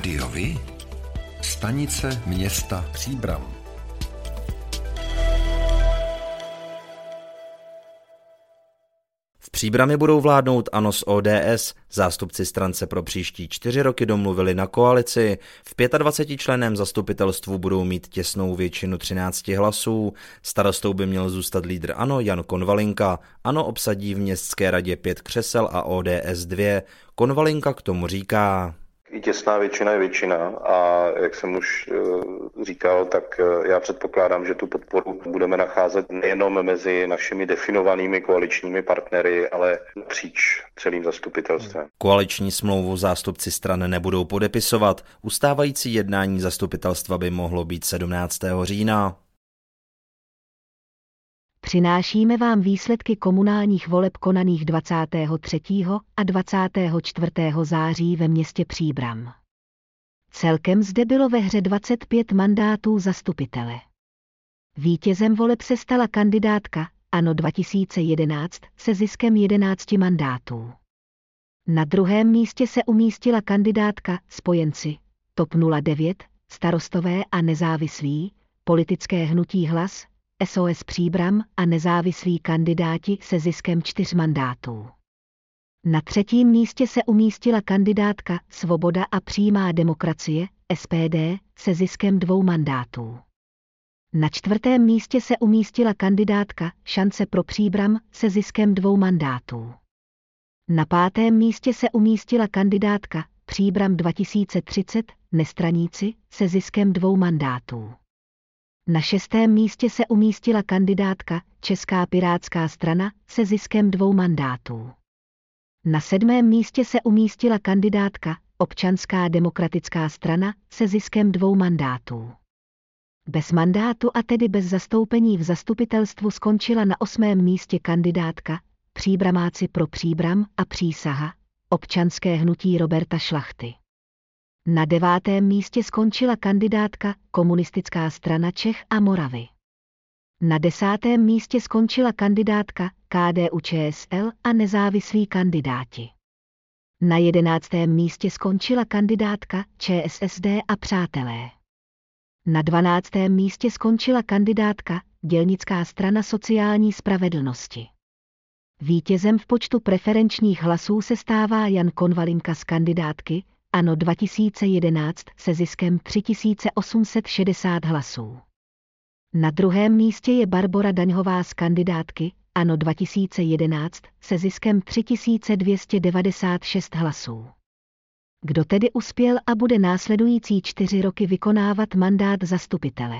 Rádiovi? Stanice města Příbram. V Příbrami budou vládnout ANO s ODS. Zástupci strance pro příští čtyři roky domluvili na koalici. V 25 členém zastupitelstvu budou mít těsnou většinu 13 hlasů. Starostou by měl zůstat lídr ANO Jan Konvalinka. ANO obsadí v městské radě pět křesel a ODS dvě. Konvalinka k tomu říká. Těsná většina je většina a jak jsem už eh, říkal, tak eh, já předpokládám, že tu podporu budeme nacházet nejenom mezi našimi definovanými koaličními partnery, ale příč celým zastupitelstvem. Koaliční smlouvu zástupci stran nebudou podepisovat. Ustávající jednání zastupitelstva by mohlo být 17. října. Přinášíme vám výsledky komunálních voleb konaných 23. a 24. září ve městě Příbram. Celkem zde bylo ve hře 25 mandátů zastupitele. Vítězem voleb se stala kandidátka ANO 2011 se ziskem 11 mandátů. Na druhém místě se umístila kandidátka Spojenci TOP 09, starostové a nezávislí, politické hnutí hlas SOS Příbram a nezávislí kandidáti se ziskem čtyř mandátů. Na třetím místě se umístila kandidátka Svoboda a přímá demokracie SPD se ziskem dvou mandátů. Na čtvrtém místě se umístila kandidátka Šance pro Příbram se ziskem dvou mandátů. Na pátém místě se umístila kandidátka Příbram 2030 nestraníci se ziskem dvou mandátů. Na šestém místě se umístila kandidátka Česká pirátská strana se ziskem dvou mandátů. Na sedmém místě se umístila kandidátka Občanská demokratická strana se ziskem dvou mandátů. Bez mandátu a tedy bez zastoupení v zastupitelstvu skončila na osmém místě kandidátka Příbramáci pro Příbram a přísaha občanské hnutí Roberta Šlachty. Na devátém místě skončila kandidátka Komunistická strana Čech a Moravy. Na desátém místě skončila kandidátka KDU ČSL a nezávislí kandidáti. Na jedenáctém místě skončila kandidátka ČSSD a přátelé. Na dvanáctém místě skončila kandidátka Dělnická strana sociální spravedlnosti. Vítězem v počtu preferenčních hlasů se stává Jan Konvalinka z kandidátky ano 2011 se ziskem 3860 hlasů. Na druhém místě je Barbora Daňhová z kandidátky Ano 2011 se ziskem 3296 hlasů. Kdo tedy uspěl a bude následující čtyři roky vykonávat mandát zastupitele?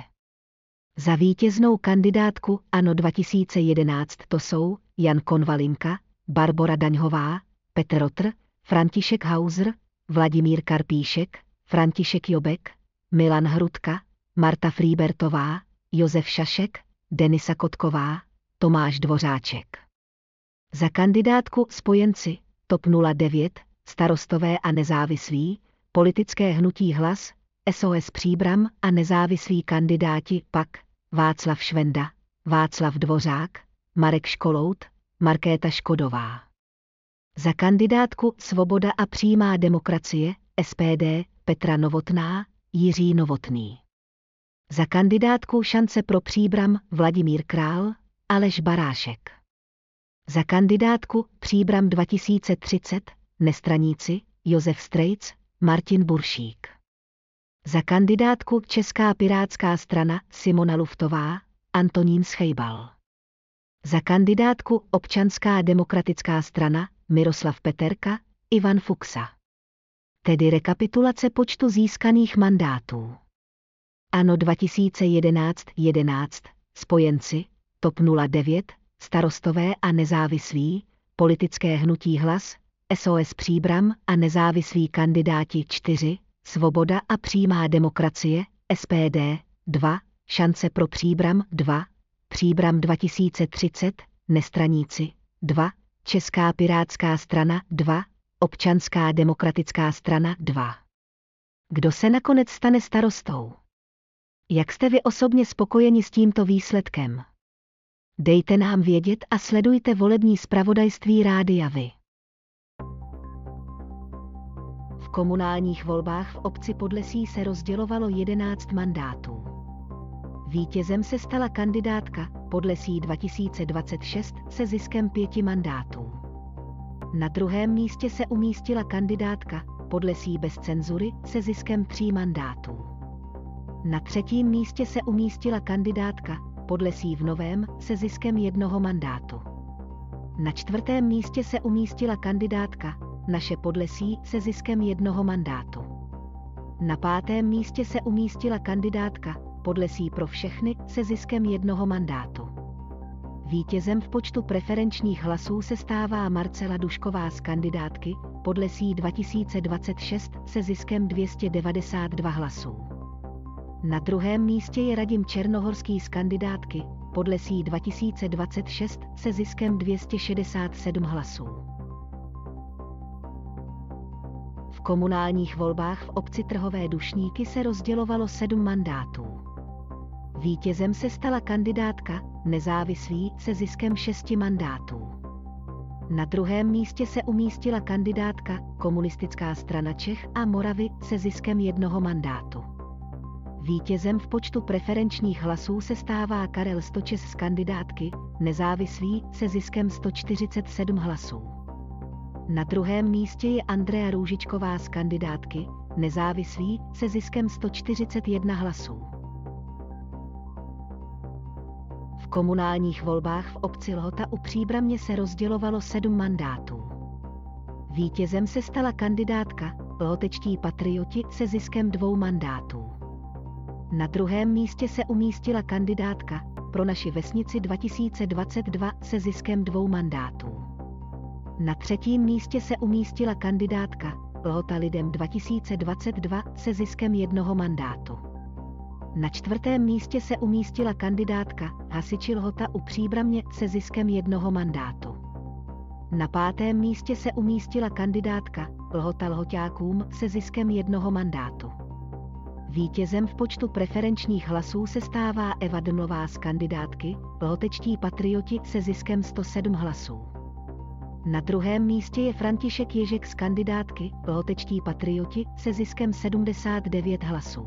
Za vítěznou kandidátku Ano 2011 to jsou Jan Konvalinka, Barbora Daňhová, Petr Rotr, František Hauser, Vladimír Karpíšek, František Jobek, Milan Hrudka, Marta Frýbertová, Josef Šašek, Denisa Kotková, Tomáš Dvořáček. Za kandidátku spojenci TOP 09, starostové a nezávislí, politické hnutí hlas, SOS Příbram a nezávislí kandidáti pak Václav Švenda, Václav Dvořák, Marek Školout, Markéta Škodová. Za kandidátku Svoboda a přímá demokracie SPD Petra Novotná, Jiří Novotný. Za kandidátku Šance pro příbram Vladimír Král, Aleš Barášek. Za kandidátku Příbram 2030 Nestraníci Josef Strejc, Martin Buršík. Za kandidátku Česká pirátská strana Simona Luftová, Antonín Schejbal. Za kandidátku Občanská demokratická strana Miroslav Peterka, Ivan Fuxa. Tedy rekapitulace počtu získaných mandátů. Ano 2011 11, spojenci, TOP 09, starostové a nezávislí, politické hnutí hlas, SOS Příbram a nezávislí kandidáti 4, Svoboda a přímá demokracie, SPD 2, Šance pro Příbram 2, Příbram 2030, Nestraníci 2, Česká pirátská strana 2, Občanská demokratická strana 2. Kdo se nakonec stane starostou? Jak jste vy osobně spokojeni s tímto výsledkem? Dejte nám vědět a sledujte volební zpravodajství Rádia Vy. komunálních volbách v obci Podlesí se rozdělovalo 11 mandátů. Vítězem se stala kandidátka Podlesí 2026 se ziskem pěti mandátů. Na druhém místě se umístila kandidátka Podlesí bez cenzury se ziskem tří mandátů. Na třetím místě se umístila kandidátka Podlesí v Novém se ziskem jednoho mandátu. Na čtvrtém místě se umístila kandidátka Naše Podlesí se ziskem jednoho mandátu. Na pátém místě se umístila kandidátka Podlesí pro všechny se ziskem jednoho mandátu. Vítězem v počtu preferenčních hlasů se stává Marcela Dušková z kandidátky Podlesí 2026 se ziskem 292 hlasů. Na druhém místě je Radim Černohorský z kandidátky Podlesí 2026 se ziskem 267 hlasů. V komunálních volbách v obci Trhové Dušníky se rozdělovalo sedm mandátů. Vítězem se stala kandidátka nezávislý se ziskem šesti mandátů. Na druhém místě se umístila kandidátka Komunistická strana Čech a Moravy se ziskem jednoho mandátu. Vítězem v počtu preferenčních hlasů se stává Karel Stočes z kandidátky, nezávislý se ziskem 147 hlasů. Na druhém místě je Andrea Růžičková z kandidátky, nezávislý se ziskem 141 hlasů. Komunálních volbách v obci Lhota u Příbramě se rozdělovalo sedm mandátů. Vítězem se stala kandidátka Lhotečtí patrioti se ziskem dvou mandátů. Na druhém místě se umístila kandidátka pro naši vesnici 2022 se ziskem dvou mandátů. Na třetím místě se umístila kandidátka Lhota lidem 2022 se ziskem jednoho mandátu. Na čtvrtém místě se umístila kandidátka Hasiči Lhota u Příbramě se ziskem jednoho mandátu. Na pátém místě se umístila kandidátka Lhota Lhoťákům se ziskem jednoho mandátu. Vítězem v počtu preferenčních hlasů se stává Eva Dnová z kandidátky Lhotečtí patrioti se ziskem 107 hlasů. Na druhém místě je František Ježek z kandidátky Lhotečtí patrioti se ziskem 79 hlasů.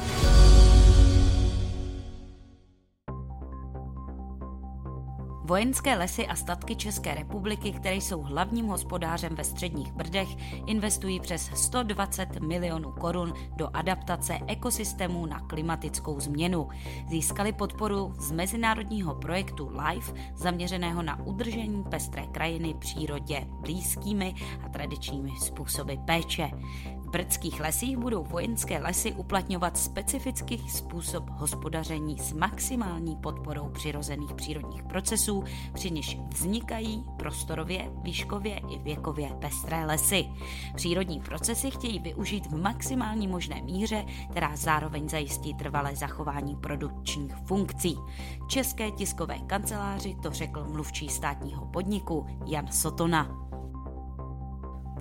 Vojenské lesy a statky České republiky, které jsou hlavním hospodářem ve středních Brdech, investují přes 120 milionů korun do adaptace ekosystémů na klimatickou změnu. Získali podporu z mezinárodního projektu LIFE, zaměřeného na udržení pestré krajiny přírodě blízkými a tradičními způsoby péče brdských lesích budou vojenské lesy uplatňovat specifický způsob hospodaření s maximální podporou přirozených přírodních procesů, při nichž vznikají prostorově, výškově i věkově pestré lesy. Přírodní procesy chtějí využít v maximální možné míře, která zároveň zajistí trvalé zachování produkčních funkcí. České tiskové kanceláři to řekl mluvčí státního podniku Jan Sotona.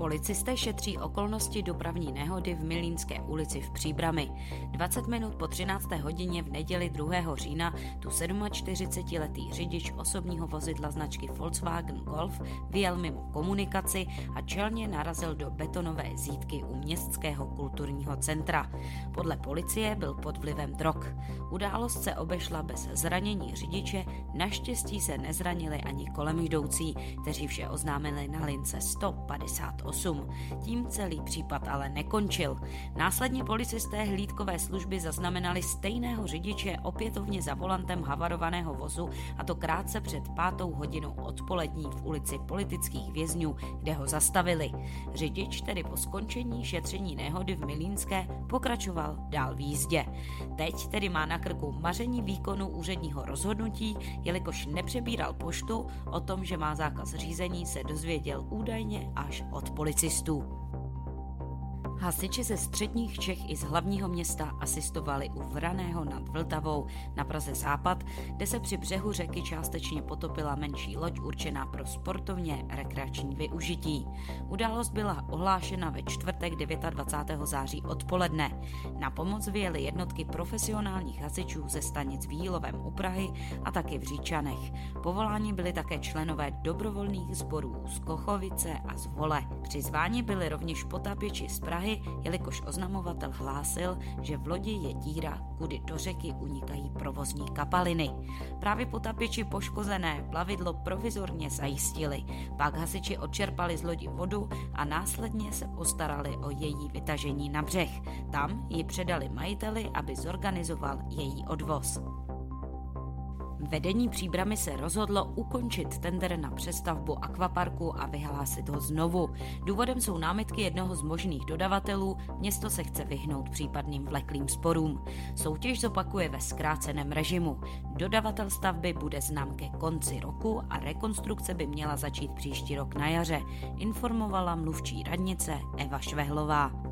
Policisté šetří okolnosti dopravní nehody v Milínské ulici v Příbrami. 20 minut po 13. hodině v neděli 2. října tu 47-letý řidič osobního vozidla značky Volkswagen Golf vyjel mimo komunikaci a čelně narazil do betonové zítky u městského kulturního centra. Podle policie byl pod vlivem drog. Událost se obešla bez zranění řidiče, naštěstí se nezranili ani kolem jdoucí, kteří vše oznámili na lince 158 2008. Tím celý případ ale nekončil. Následně policisté hlídkové služby zaznamenali stejného řidiče opětovně za volantem havarovaného vozu a to krátce před pátou hodinou odpolední v ulici politických vězňů, kde ho zastavili. Řidič tedy po skončení šetření nehody v Milínské pokračoval dál v jízdě. Teď tedy má na krku maření výkonu úředního rozhodnutí, jelikož nepřebíral poštu, o tom, že má zákaz řízení, se dozvěděl údajně až od policistů. Hasiči ze středních Čech i z hlavního města asistovali u Vraného nad Vltavou na Praze Západ, kde se při břehu řeky částečně potopila menší loď určená pro sportovně rekreační využití. Událost byla ohlášena ve čtvrtek 29. září odpoledne. Na pomoc vyjeli jednotky profesionálních hasičů ze stanic v Jílovém u Prahy a taky v Říčanech. Povoláni byli také členové dobrovolných sborů z Kochovice a z Vole. Přizváni byli rovněž potápěči z Prahy Prahy, jelikož oznamovatel hlásil, že v lodi je díra, kudy do řeky unikají provozní kapaliny. Právě potapěči poškozené plavidlo provizorně zajistili, pak hasiči odčerpali z lodi vodu a následně se postarali o její vytažení na břeh. Tam ji předali majiteli, aby zorganizoval její odvoz. Vedení příbramy se rozhodlo ukončit tender na přestavbu akvaparku a vyhlásit ho znovu. Důvodem jsou námitky jednoho z možných dodavatelů, město se chce vyhnout případným vleklým sporům. Soutěž zopakuje ve zkráceném režimu. Dodavatel stavby bude znám ke konci roku a rekonstrukce by měla začít příští rok na jaře, informovala mluvčí radnice Eva Švehlová.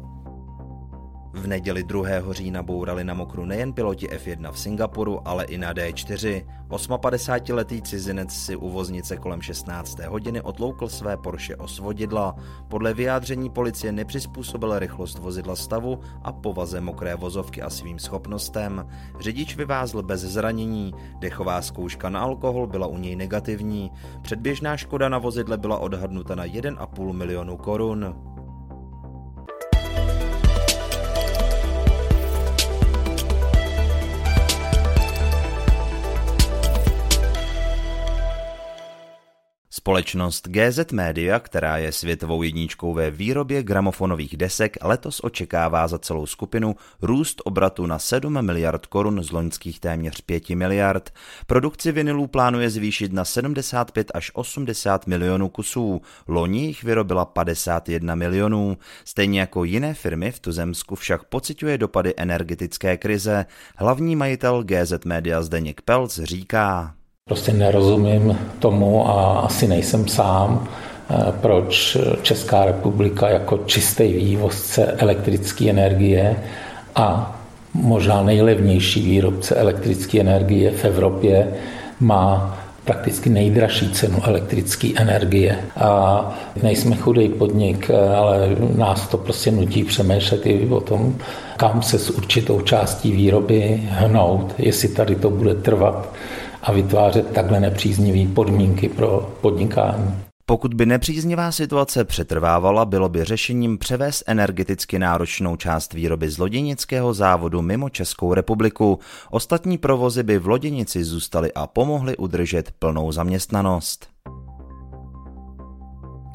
V neděli 2. října bourali na mokru nejen piloti F1 v Singapuru, ale i na D4. 58-letý cizinec si u voznice kolem 16. hodiny otloukl své Porsche osvodidla. Podle vyjádření policie nepřizpůsobil rychlost vozidla stavu a povaze mokré vozovky a svým schopnostem. Řidič vyvázl bez zranění, dechová zkouška na alkohol byla u něj negativní. Předběžná škoda na vozidle byla odhadnuta na 1,5 milionu korun. Společnost GZ Media, která je světovou jedničkou ve výrobě gramofonových desek, letos očekává za celou skupinu růst obratu na 7 miliard korun z loňských téměř 5 miliard. Produkci vinilů plánuje zvýšit na 75 až 80 milionů kusů. Loni jich vyrobila 51 milionů. Stejně jako jiné firmy v tuzemsku však pociťuje dopady energetické krize. Hlavní majitel GZ Media Zdeněk Pelc říká. Prostě nerozumím tomu a asi nejsem sám, eh, proč Česká republika jako čistý vývozce elektrické energie a možná nejlevnější výrobce elektrické energie v Evropě má prakticky nejdražší cenu elektrické energie. A nejsme chudý podnik, eh, ale nás to prostě nutí přemýšlet i o tom, kam se s určitou částí výroby hnout, jestli tady to bude trvat a vytvářet takhle nepříznivé podmínky pro podnikání. Pokud by nepříznivá situace přetrvávala, bylo by řešením převést energeticky náročnou část výroby z loděnického závodu mimo Českou republiku. Ostatní provozy by v loděnici zůstaly a pomohly udržet plnou zaměstnanost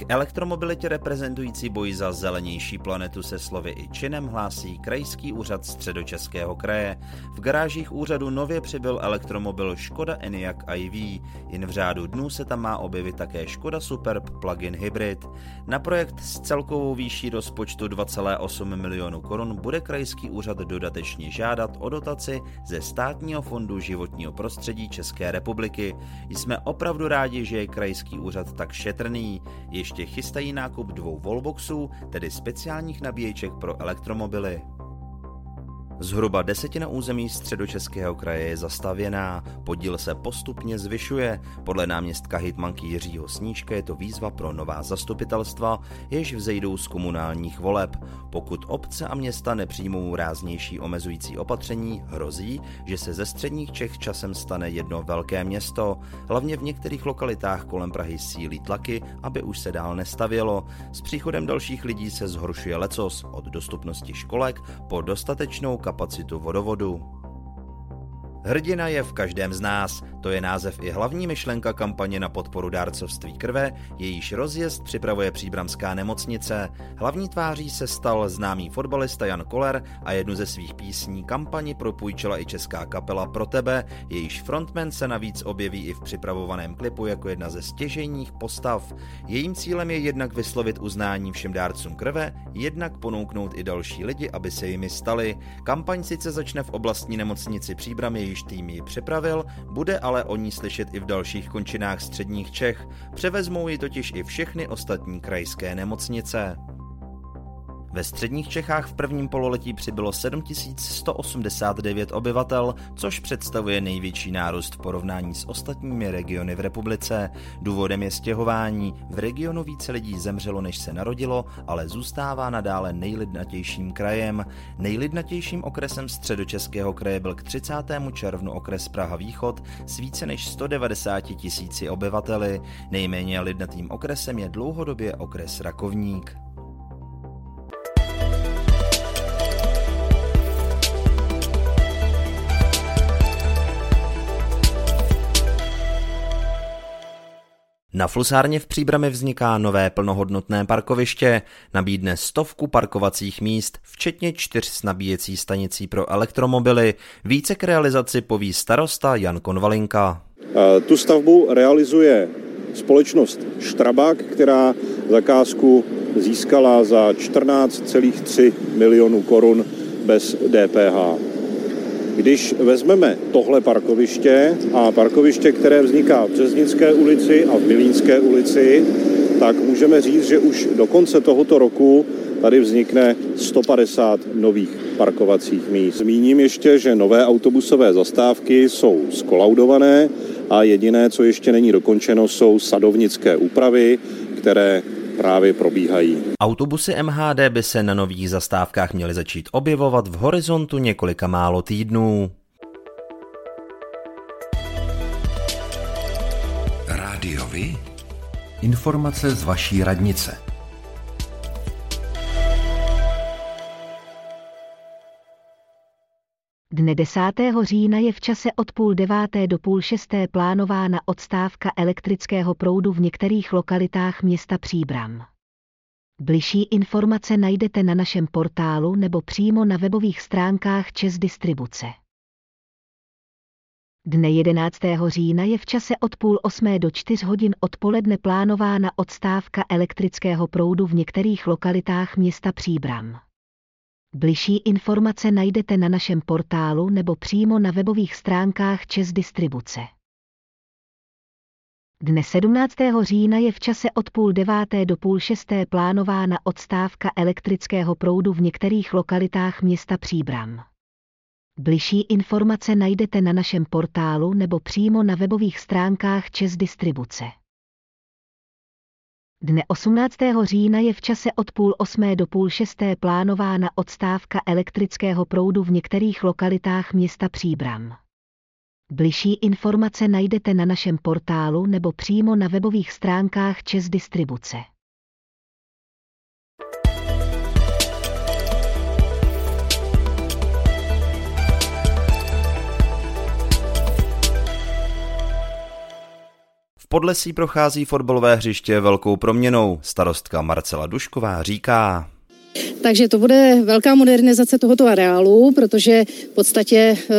elektromobilitě reprezentující boj za zelenější planetu se slovy i činem hlásí Krajský úřad středočeského kraje. V garážích úřadu nově přibyl elektromobil Škoda Enyaq iV. Jen v řádu dnů se tam má objevit také Škoda Superb plug-in hybrid. Na projekt s celkovou výší rozpočtu 2,8 milionů korun bude Krajský úřad dodatečně žádat o dotaci ze Státního fondu životního prostředí České republiky. Jsme opravdu rádi, že je Krajský úřad tak šetrný. Ještě ještě chystají nákup dvou wallboxů, tedy speciálních nabíječek pro elektromobily. Zhruba desetina území středočeského kraje je zastavěná, podíl se postupně zvyšuje. Podle náměstka hitmanky Jiřího Sníčka je to výzva pro nová zastupitelstva, jež vzejdou z komunálních voleb. Pokud obce a města nepřijmou ráznější omezující opatření, hrozí, že se ze středních Čech časem stane jedno velké město. Hlavně v některých lokalitách kolem Prahy sílí tlaky, aby už se dál nestavělo. S příchodem dalších lidí se zhoršuje lecos, od dostupnosti školek po dostatečnou kapacitu vodovodu. Hrdina je v každém z nás. To je název i hlavní myšlenka kampaně na podporu dárcovství krve, jejíž rozjezd připravuje příbramská nemocnice. Hlavní tváří se stal známý fotbalista Jan Koller a jednu ze svých písní kampani propůjčila i česká kapela Pro tebe, jejíž frontman se navíc objeví i v připravovaném klipu jako jedna ze stěžejních postav. Jejím cílem je jednak vyslovit uznání všem dárcům krve, jednak ponouknout i další lidi, aby se jimi stali. Kampaň sice začne v oblastní nemocnici Příbram, již tým ji připravil, bude ale o ní slyšet i v dalších končinách středních Čech. Převezmou ji totiž i všechny ostatní krajské nemocnice. Ve středních Čechách v prvním pololetí přibylo 7189 obyvatel, což představuje největší nárůst v porovnání s ostatními regiony v republice. Důvodem je stěhování. V regionu více lidí zemřelo, než se narodilo, ale zůstává nadále nejlidnatějším krajem. Nejlidnatějším okresem středočeského kraje byl k 30. červnu okres Praha Východ s více než 190 tisíci obyvateli. Nejméně lidnatým okresem je dlouhodobě okres Rakovník. Na Flusárně v Příbrami vzniká nové plnohodnotné parkoviště, nabídne stovku parkovacích míst, včetně čtyř s nabíjecí stanicí pro elektromobily. Více k realizaci poví starosta Jan Konvalinka. Tu stavbu realizuje společnost Štrabák, která zakázku získala za 14,3 milionů korun bez DPH. Když vezmeme tohle parkoviště a parkoviště, které vzniká v Březnické ulici a v Milínské ulici, tak můžeme říct, že už do konce tohoto roku tady vznikne 150 nových parkovacích míst. Zmíním ještě, že nové autobusové zastávky jsou skolaudované a jediné, co ještě není dokončeno, jsou sadovnické úpravy, které právě probíhají. Autobusy MHD by se na nových zastávkách měly začít objevovat v horizontu několika málo týdnů. Rádiovi? Informace z vaší radnice. Dne 10. října je v čase od půl deváté do půl šesté plánována odstávka elektrického proudu v některých lokalitách města Příbram. Bližší informace najdete na našem portálu nebo přímo na webových stránkách Čes Distribuce. Dne 11. října je v čase od půl osmé do čtyř hodin odpoledne plánována odstávka elektrického proudu v některých lokalitách města Příbram. Bližší informace najdete na našem portálu nebo přímo na webových stránkách Čes Distribuce. Dne 17. října je v čase od půl deváté do půl šesté plánována odstávka elektrického proudu v některých lokalitách města Příbram. Bližší informace najdete na našem portálu nebo přímo na webových stránkách Čes Distribuce. Dne 18. října je v čase od půl osmé do půl šesté plánována odstávka elektrického proudu v některých lokalitách města Příbram. Bližší informace najdete na našem portálu nebo přímo na webových stránkách Čes Distribuce. Podlesí prochází fotbalové hřiště velkou proměnou. Starostka Marcela Dušková říká. Takže to bude velká modernizace tohoto areálu, protože v podstatě eh,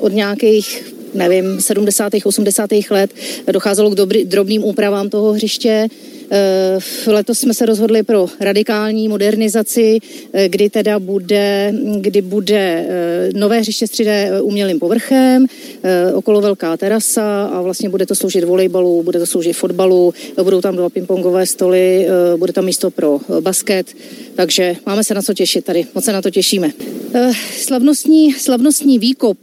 od nějakých nevím, 70. 80. let docházelo k dobrý, drobným úpravám toho hřiště. Eh, letos jsme se rozhodli pro radikální modernizaci, eh, kdy teda bude, kdy bude eh, nové hřiště s 3D umělým povrchem, okolo velká terasa a vlastně bude to sloužit volejbalu, bude to sloužit fotbalu, budou tam dva pingpongové stoly, bude tam místo pro basket, takže máme se na co těšit tady, moc se na to těšíme. Slavnostní, slavnostní výkop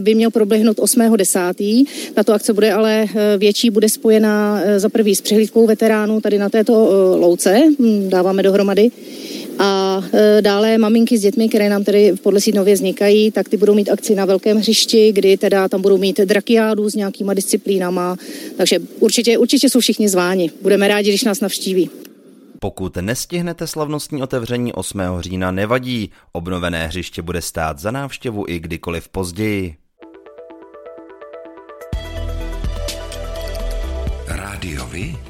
by měl proběhnout 8.10. Tato akce bude ale větší, bude spojená za prvý s přehlídkou veteránů tady na této eh, louce, hm, dáváme dohromady. A eh, dále maminky s dětmi, které nám tedy v Podlesí nově vznikají, tak ty budou mít akci na velkém hřišti, kdy teda tam budou mít drakiádu s nějakýma disciplínama. Takže určitě, určitě jsou všichni zváni. Budeme rádi, když nás navštíví. Pokud nestihnete slavnostní otevření 8. října, nevadí. Obnovené hřiště bude stát za návštěvu i kdykoliv později. Rádiovi?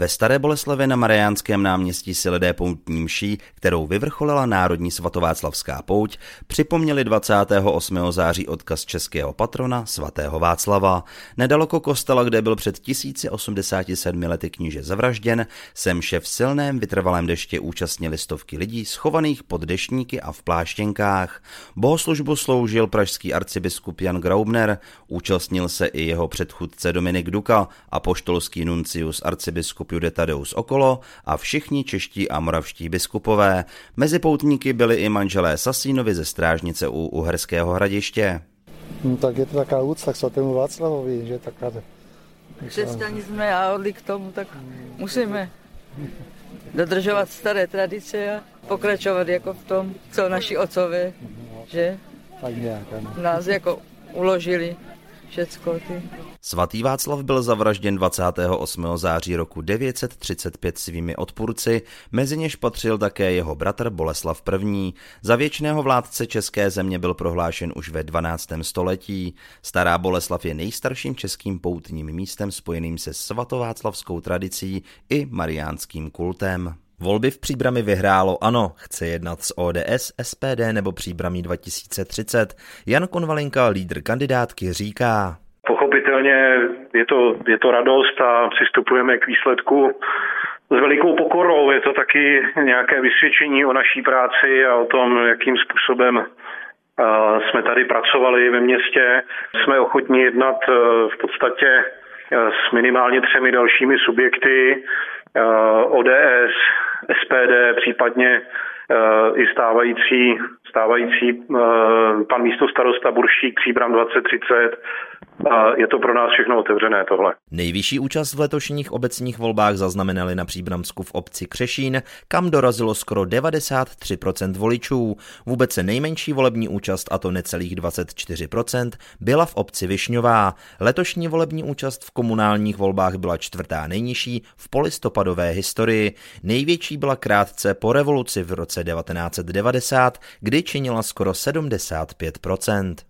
Ve Staré Boleslavě na Mariánském náměstí si lidé poutní mší, kterou vyvrcholila Národní svatováclavská pouť, připomněli 28. září odkaz českého patrona svatého Václava. Nedaleko kostela, kde byl před 1087 lety kníže zavražděn, se mše v silném vytrvalém deště účastnili stovky lidí schovaných pod deštníky a v pláštěnkách. Bohoslužbu sloužil pražský arcibiskup Jan Graubner, účastnil se i jeho předchůdce Dominik Duka a poštolský nuncius arcibiskup biskup Tadeus okolo a všichni čeští a moravští biskupové. Mezi poutníky byli i manželé Sasínovi ze strážnice u Uherského hradiště. No, tak je to taková úcta k svatému Václavovi, že taká... Křesťani jsme a odli k tomu, tak musíme dodržovat staré tradice a pokračovat jako v tom, co naši otcové, že tak nějak, nás jako uložili všecko ty. Svatý Václav byl zavražděn 28. září roku 935 svými odpůrci, mezi něž patřil také jeho bratr Boleslav I. Za věčného vládce české země byl prohlášen už ve 12. století. Stará Boleslav je nejstarším českým poutním místem spojeným se svatováclavskou tradicí i mariánským kultem. Volby v Příbrami vyhrálo ANO, chce jednat s ODS, SPD nebo Příbramí 2030. Jan Konvalinka, lídr kandidátky, říká. Pochopitelně je to, je to radost a přistupujeme k výsledku s velikou pokorou. Je to taky nějaké vysvědčení o naší práci a o tom, jakým způsobem jsme tady pracovali ve městě. Jsme ochotní jednat v podstatě s minimálně třemi dalšími subjekty, ODS, SPD, případně i stávající, stávající pan místo starosta Buršík, Příbram 2030, a je to pro nás všechno otevřené tohle. Nejvyšší účast v letošních obecních volbách zaznamenali na Příbramsku v obci Křešín, kam dorazilo skoro 93% voličů. Vůbec se nejmenší volební účast, a to necelých 24%, byla v obci Višňová. Letošní volební účast v komunálních volbách byla čtvrtá nejnižší v polistopadové historii. Největší byla krátce po revoluci v roce 1990, kdy činila skoro 75%.